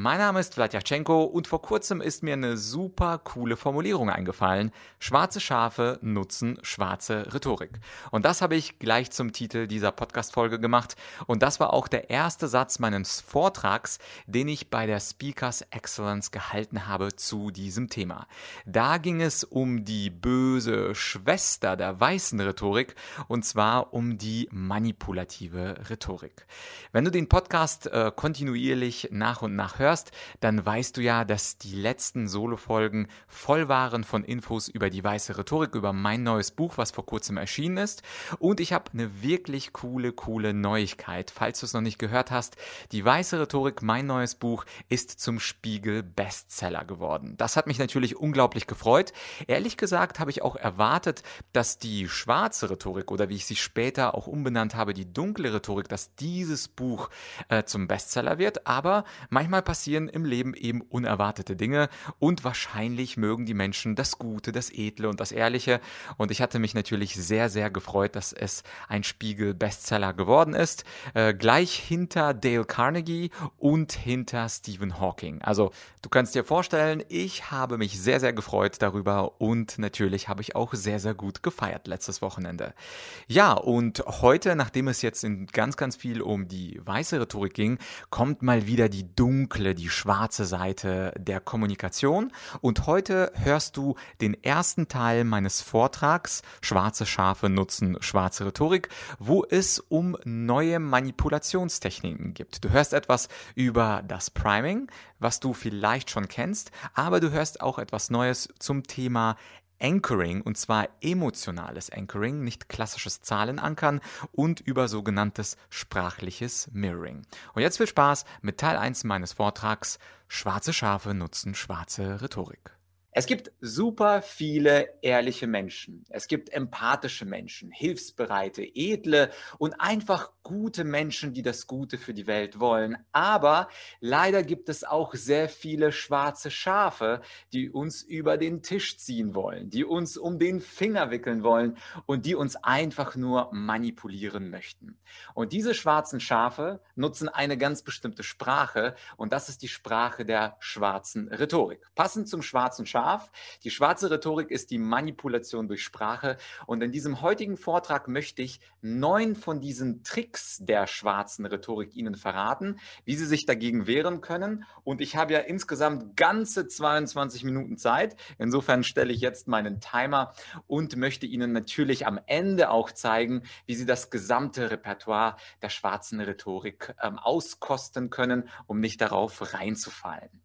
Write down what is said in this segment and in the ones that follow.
Mein Name ist Vladyachenko und vor kurzem ist mir eine super coole Formulierung eingefallen. Schwarze Schafe nutzen schwarze Rhetorik. Und das habe ich gleich zum Titel dieser Podcast-Folge gemacht. Und das war auch der erste Satz meines Vortrags, den ich bei der Speakers Excellence gehalten habe zu diesem Thema. Da ging es um die böse Schwester der weißen Rhetorik und zwar um die manipulative Rhetorik. Wenn du den Podcast äh, kontinuierlich nach und nach hörst, hörst, dann weißt du ja, dass die letzten Solo-Folgen voll waren von Infos über die weiße Rhetorik, über mein neues Buch, was vor kurzem erschienen ist. Und ich habe eine wirklich coole, coole Neuigkeit. Falls du es noch nicht gehört hast, die weiße Rhetorik, mein neues Buch, ist zum Spiegel Bestseller geworden. Das hat mich natürlich unglaublich gefreut. Ehrlich gesagt habe ich auch erwartet, dass die schwarze Rhetorik oder wie ich sie später auch umbenannt habe, die dunkle Rhetorik, dass dieses Buch äh, zum Bestseller wird. Aber manchmal passiert passieren im Leben eben unerwartete Dinge und wahrscheinlich mögen die Menschen das Gute, das Edle und das Ehrliche. Und ich hatte mich natürlich sehr, sehr gefreut, dass es ein Spiegel-Bestseller geworden ist. Äh, gleich hinter Dale Carnegie und hinter Stephen Hawking. Also du kannst dir vorstellen, ich habe mich sehr, sehr gefreut darüber und natürlich habe ich auch sehr, sehr gut gefeiert letztes Wochenende. Ja, und heute, nachdem es jetzt in ganz, ganz viel um die weiße Rhetorik ging, kommt mal wieder die dunkle dunkle, die schwarze Seite der Kommunikation. Und heute hörst du den ersten Teil meines Vortrags Schwarze Schafe nutzen schwarze Rhetorik, wo es um neue Manipulationstechniken gibt. Du hörst etwas über das Priming, was du vielleicht schon kennst, aber du hörst auch etwas Neues zum Thema Anchoring, und zwar emotionales Anchoring, nicht klassisches Zahlenankern und über sogenanntes sprachliches Mirroring. Und jetzt viel Spaß mit Teil 1 meines Vortrags Schwarze Schafe nutzen schwarze Rhetorik. Es gibt super viele ehrliche Menschen. Es gibt empathische Menschen, hilfsbereite, edle und einfach gute Menschen, die das Gute für die Welt wollen. Aber leider gibt es auch sehr viele schwarze Schafe, die uns über den Tisch ziehen wollen, die uns um den Finger wickeln wollen und die uns einfach nur manipulieren möchten. Und diese schwarzen Schafe nutzen eine ganz bestimmte Sprache und das ist die Sprache der schwarzen Rhetorik. Passend zum schwarzen Schaf Schaf. Die schwarze Rhetorik ist die Manipulation durch Sprache. Und in diesem heutigen Vortrag möchte ich neun von diesen Tricks der schwarzen Rhetorik Ihnen verraten, wie Sie sich dagegen wehren können. Und ich habe ja insgesamt ganze 22 Minuten Zeit. Insofern stelle ich jetzt meinen Timer und möchte Ihnen natürlich am Ende auch zeigen, wie Sie das gesamte Repertoire der schwarzen Rhetorik ähm, auskosten können, um nicht darauf reinzufallen.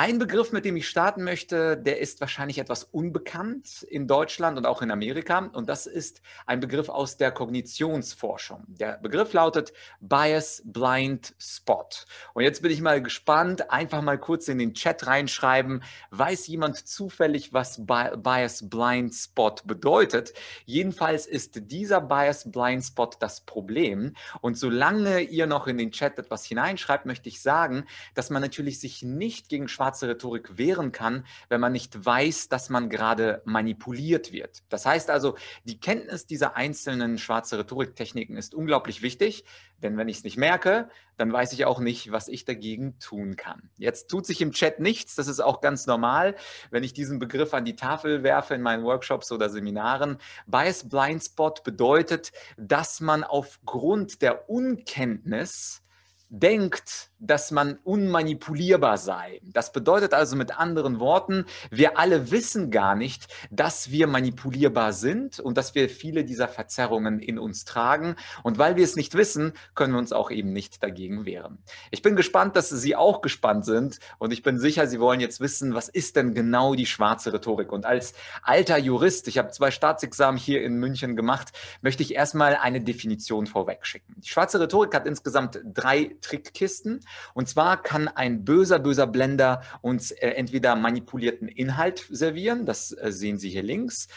Ein Begriff, mit dem ich starten möchte, der ist wahrscheinlich etwas unbekannt in Deutschland und auch in Amerika. Und das ist ein Begriff aus der Kognitionsforschung. Der Begriff lautet Bias Blind Spot. Und jetzt bin ich mal gespannt, einfach mal kurz in den Chat reinschreiben. Weiß jemand zufällig, was Bias Blind Spot bedeutet? Jedenfalls ist dieser Bias Blind Spot das Problem. Und solange ihr noch in den Chat etwas hineinschreibt, möchte ich sagen, dass man natürlich sich nicht gegen schwarze schwarze Rhetorik wehren kann, wenn man nicht weiß, dass man gerade manipuliert wird. Das heißt also, die Kenntnis dieser einzelnen schwarze Rhetoriktechniken ist unglaublich wichtig, denn wenn ich es nicht merke, dann weiß ich auch nicht, was ich dagegen tun kann. Jetzt tut sich im Chat nichts, das ist auch ganz normal, wenn ich diesen Begriff an die Tafel werfe in meinen Workshops oder Seminaren. Bias Blind Spot bedeutet, dass man aufgrund der Unkenntnis denkt, dass man unmanipulierbar sei. Das bedeutet also mit anderen Worten, wir alle wissen gar nicht, dass wir manipulierbar sind und dass wir viele dieser Verzerrungen in uns tragen. Und weil wir es nicht wissen, können wir uns auch eben nicht dagegen wehren. Ich bin gespannt, dass Sie auch gespannt sind und ich bin sicher, Sie wollen jetzt wissen, was ist denn genau die schwarze Rhetorik? Und als alter Jurist, ich habe zwei Staatsexamen hier in München gemacht, möchte ich erstmal eine Definition vorwegschicken. Die schwarze Rhetorik hat insgesamt drei Trickkisten. Und zwar kann ein böser, böser Blender uns äh, entweder manipulierten Inhalt servieren, das äh, sehen Sie hier links.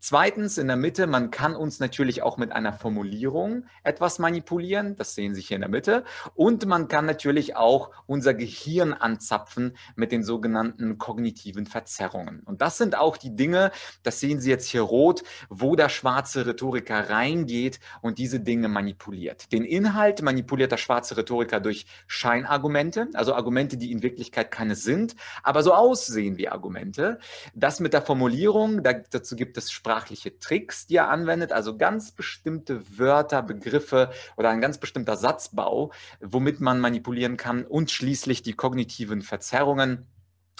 Zweitens in der Mitte, man kann uns natürlich auch mit einer Formulierung etwas manipulieren, das sehen Sie hier in der Mitte. Und man kann natürlich auch unser Gehirn anzapfen mit den sogenannten kognitiven Verzerrungen. Und das sind auch die Dinge, das sehen Sie jetzt hier rot, wo der schwarze Rhetoriker reingeht und diese Dinge manipuliert. Den Inhalt manipuliert der schwarze Rhetoriker durch Scheinargumente, also Argumente, die in Wirklichkeit keine sind, aber so aussehen wie Argumente. Das mit der Formulierung, da, dazu gibt es sprachliche Tricks, die er anwendet, also ganz bestimmte Wörter, Begriffe oder ein ganz bestimmter Satzbau, womit man manipulieren kann und schließlich die kognitiven Verzerrungen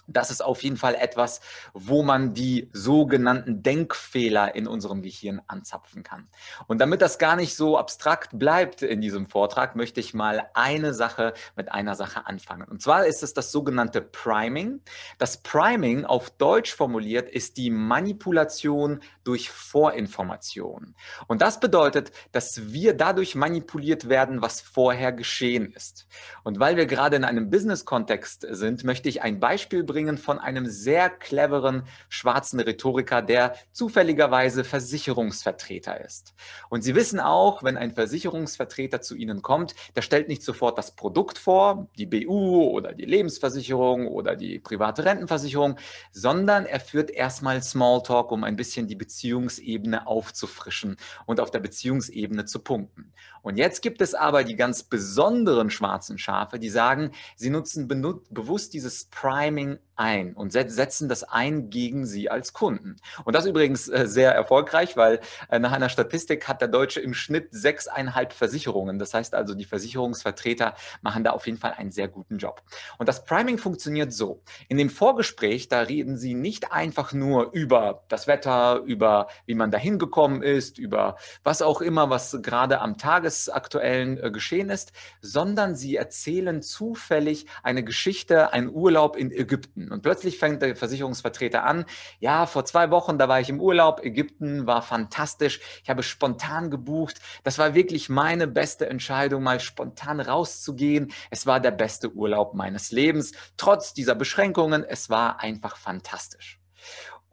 das ist auf jeden Fall etwas, wo man die sogenannten Denkfehler in unserem Gehirn anzapfen kann. Und damit das gar nicht so abstrakt bleibt in diesem Vortrag, möchte ich mal eine Sache mit einer Sache anfangen. Und zwar ist es das sogenannte Priming. Das Priming auf Deutsch formuliert ist die Manipulation durch Vorinformation. Und das bedeutet, dass wir dadurch manipuliert werden, was vorher geschehen ist. Und weil wir gerade in einem Business-Kontext sind, möchte ich ein Beispiel bringen, bringen von einem sehr cleveren schwarzen Rhetoriker, der zufälligerweise Versicherungsvertreter ist. Und Sie wissen auch, wenn ein Versicherungsvertreter zu Ihnen kommt, der stellt nicht sofort das Produkt vor, die BU oder die Lebensversicherung oder die private Rentenversicherung, sondern er führt erstmal Smalltalk, um ein bisschen die Beziehungsebene aufzufrischen und auf der Beziehungsebene zu punkten. Und jetzt gibt es aber die ganz besonderen schwarzen Schafe, die sagen, sie nutzen bewusst dieses Priming ein und setzen das ein gegen Sie als Kunden. Und das übrigens äh, sehr erfolgreich, weil äh, nach einer Statistik hat der Deutsche im Schnitt sechseinhalb Versicherungen. Das heißt also, die Versicherungsvertreter machen da auf jeden Fall einen sehr guten Job. Und das Priming funktioniert so. In dem Vorgespräch, da reden Sie nicht einfach nur über das Wetter, über wie man dahin gekommen ist, über was auch immer, was gerade am tagesaktuellen äh, geschehen ist, sondern Sie erzählen zufällig eine Geschichte, einen Urlaub in Ägypten. Und plötzlich fängt der Versicherungsvertreter an, ja, vor zwei Wochen, da war ich im Urlaub, Ägypten war fantastisch, ich habe spontan gebucht, das war wirklich meine beste Entscheidung, mal spontan rauszugehen. Es war der beste Urlaub meines Lebens, trotz dieser Beschränkungen, es war einfach fantastisch.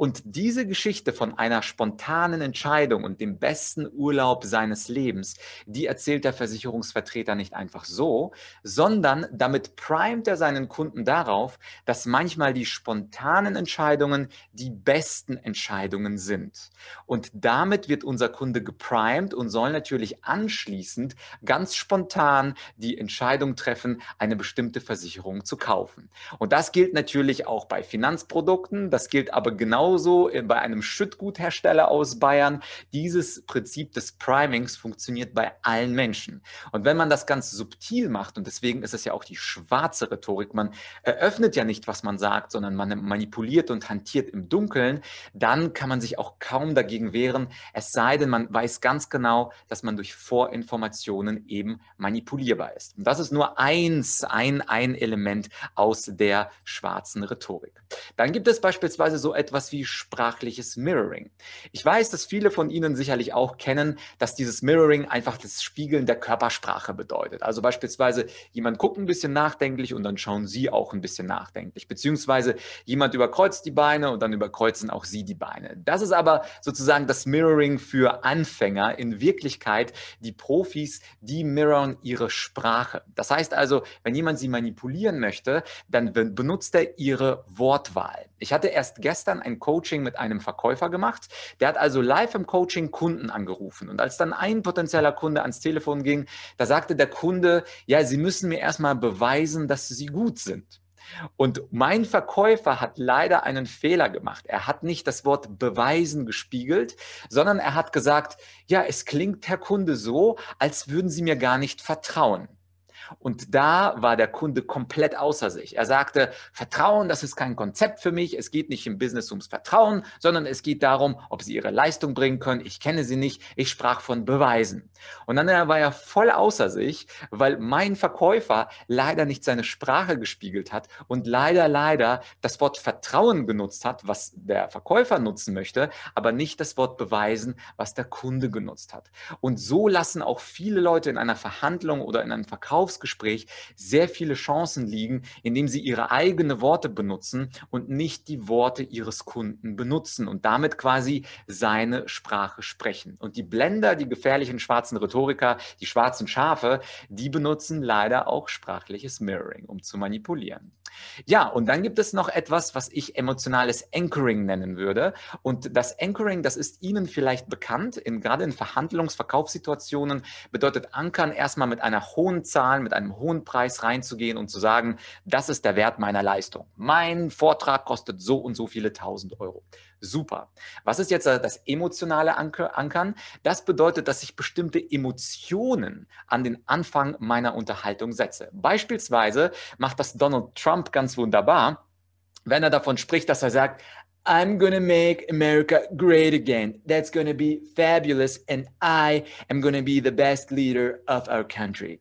Und diese Geschichte von einer spontanen Entscheidung und dem besten Urlaub seines Lebens, die erzählt der Versicherungsvertreter nicht einfach so, sondern damit primet er seinen Kunden darauf, dass manchmal die spontanen Entscheidungen die besten Entscheidungen sind. Und damit wird unser Kunde geprimed und soll natürlich anschließend ganz spontan die Entscheidung treffen, eine bestimmte Versicherung zu kaufen. Und das gilt natürlich auch bei Finanzprodukten, das gilt aber genau genauso bei einem Schüttguthersteller aus Bayern. Dieses Prinzip des Primings funktioniert bei allen Menschen. Und wenn man das ganz subtil macht, und deswegen ist es ja auch die schwarze Rhetorik, man eröffnet ja nicht, was man sagt, sondern man manipuliert und hantiert im Dunkeln, dann kann man sich auch kaum dagegen wehren, es sei denn, man weiß ganz genau, dass man durch Vorinformationen eben manipulierbar ist. Und das ist nur eins, ein, ein Element aus der schwarzen Rhetorik. Dann gibt es beispielsweise so etwas wie sprachliches Mirroring. Ich weiß, dass viele von Ihnen sicherlich auch kennen, dass dieses Mirroring einfach das Spiegeln der Körpersprache bedeutet. Also beispielsweise jemand guckt ein bisschen nachdenklich und dann schauen Sie auch ein bisschen nachdenklich. Beziehungsweise jemand überkreuzt die Beine und dann überkreuzen auch Sie die Beine. Das ist aber sozusagen das Mirroring für Anfänger. In Wirklichkeit, die Profis, die mirrorn ihre Sprache. Das heißt also, wenn jemand Sie manipulieren möchte, dann benutzt er Ihre Wortwahl. Ich hatte erst gestern ein Coaching mit einem Verkäufer gemacht. Der hat also live im Coaching Kunden angerufen. Und als dann ein potenzieller Kunde ans Telefon ging, da sagte der Kunde, ja, Sie müssen mir erstmal beweisen, dass Sie gut sind. Und mein Verkäufer hat leider einen Fehler gemacht. Er hat nicht das Wort beweisen gespiegelt, sondern er hat gesagt, ja, es klingt, Herr Kunde, so, als würden Sie mir gar nicht vertrauen. Und da war der Kunde komplett außer sich. Er sagte, Vertrauen, das ist kein Konzept für mich. Es geht nicht im Business ums Vertrauen, sondern es geht darum, ob Sie Ihre Leistung bringen können. Ich kenne Sie nicht. Ich sprach von Beweisen. Und dann war er voll außer sich, weil mein Verkäufer leider nicht seine Sprache gespiegelt hat und leider, leider das Wort Vertrauen genutzt hat, was der Verkäufer nutzen möchte, aber nicht das Wort Beweisen, was der Kunde genutzt hat. Und so lassen auch viele Leute in einer Verhandlung oder in einem Verkaufs Verkaufsgespräch sehr viele Chancen liegen, indem sie ihre eigenen Worte benutzen und nicht die Worte ihres Kunden benutzen und damit quasi seine Sprache sprechen. Und die Blender, die gefährlichen schwarzen Rhetoriker, die schwarzen Schafe, die benutzen leider auch sprachliches Mirroring, um zu manipulieren. Ja, und dann gibt es noch etwas, was ich emotionales Anchoring nennen würde. Und das Anchoring, das ist Ihnen vielleicht bekannt, in, gerade in Verhandlungsverkaufssituationen bedeutet Ankern erstmal mit einer hohen Zahl, mit einem hohen Preis reinzugehen und zu sagen, das ist der Wert meiner Leistung. Mein Vortrag kostet so und so viele tausend Euro. Super. Was ist jetzt das emotionale Ankern? Das bedeutet, dass ich bestimmte Emotionen an den Anfang meiner Unterhaltung setze. Beispielsweise macht das Donald Trump ganz wunderbar, wenn er davon spricht, dass er sagt, I'm gonna make America great again. That's gonna be fabulous and I am gonna be the best leader of our country.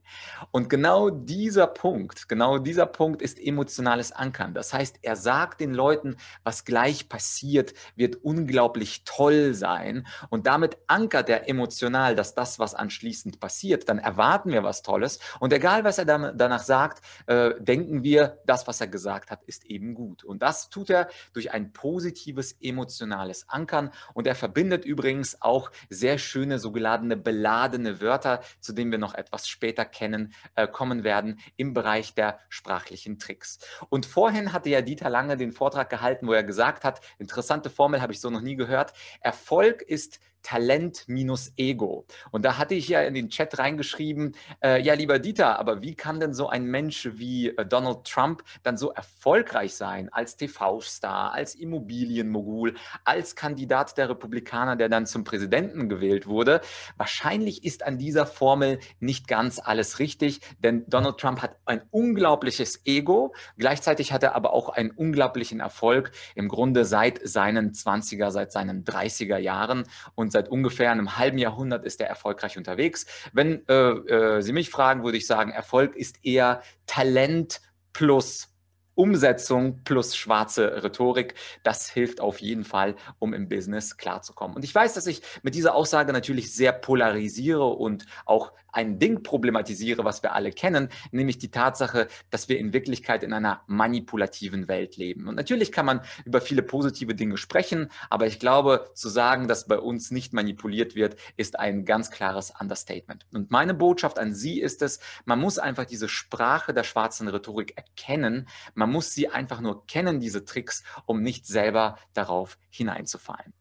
Und genau dieser Punkt, genau dieser Punkt ist emotionales Ankern. Das heißt, er sagt den Leuten, was gleich passiert, wird unglaublich toll sein und damit ankert er emotional, dass das, was anschließend passiert, dann erwarten wir was Tolles und egal, was er danach sagt, äh, denken wir, das, was er gesagt hat, ist eben gut. Und das tut er durch ein positives positives emotionales Ankern und er verbindet übrigens auch sehr schöne sogenannte beladene Wörter, zu denen wir noch etwas später kennen, äh, kommen werden im Bereich der sprachlichen Tricks. Und vorhin hatte ja Dieter Lange den Vortrag gehalten, wo er gesagt hat, interessante Formel habe ich so noch nie gehört, Erfolg ist Talent minus Ego. Und da hatte ich ja in den Chat reingeschrieben, äh, ja, lieber Dieter, aber wie kann denn so ein Mensch wie äh, Donald Trump dann so erfolgreich sein als TV-Star, als Immobilienmogul, als Kandidat der Republikaner, der dann zum Präsidenten gewählt wurde? Wahrscheinlich ist an dieser Formel nicht ganz alles richtig, denn Donald Trump hat ein unglaubliches Ego, gleichzeitig hat er aber auch einen unglaublichen Erfolg, im Grunde seit seinen 20er, seit seinen 30er Jahren und seit ungefähr einem halben Jahrhundert ist er erfolgreich unterwegs. Wenn äh, äh, Sie mich fragen, würde ich sagen, Erfolg ist eher Talent plus Umsetzung plus schwarze Rhetorik, das hilft auf jeden Fall, um im Business klarzukommen. Und ich weiß, dass ich mit dieser Aussage natürlich sehr polarisiere und auch ein Ding problematisiere, was wir alle kennen, nämlich die Tatsache, dass wir in Wirklichkeit in einer manipulativen Welt leben. Und natürlich kann man über viele positive Dinge sprechen, aber ich glaube, zu sagen, dass bei uns nicht manipuliert wird, ist ein ganz klares Understatement. Und meine Botschaft an Sie ist es, man muss einfach diese Sprache der schwarzen Rhetorik erkennen. Man muss sie einfach nur kennen, diese Tricks, um nicht selber darauf hineinzufallen.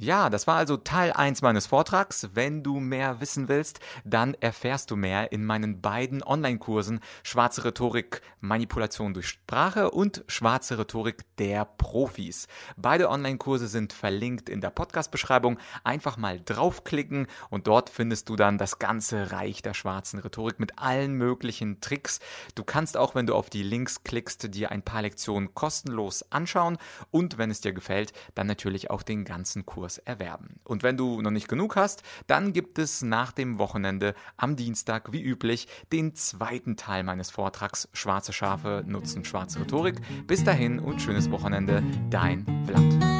Ja, das war also Teil 1 meines Vortrags. Wenn du mehr wissen willst, dann erfährst du mehr in meinen beiden Online-Kursen Schwarze Rhetorik, Manipulation durch Sprache und Schwarze Rhetorik der Profis. Beide Online-Kurse sind verlinkt in der Podcast-Beschreibung. Einfach mal draufklicken und dort findest du dann das ganze Reich der schwarzen Rhetorik mit allen möglichen Tricks. Du kannst auch, wenn du auf die Links klickst, dir ein paar Lektionen kostenlos anschauen und wenn es dir gefällt, dann natürlich auch den ganzen Kurs Kurs erwerben. Und wenn du noch nicht genug hast, dann gibt es nach dem Wochenende am Dienstag wie üblich den zweiten Teil meines Vortrags Schwarze Schafe nutzen schwarze Rhetorik. Bis dahin und schönes Wochenende, dein Vlad.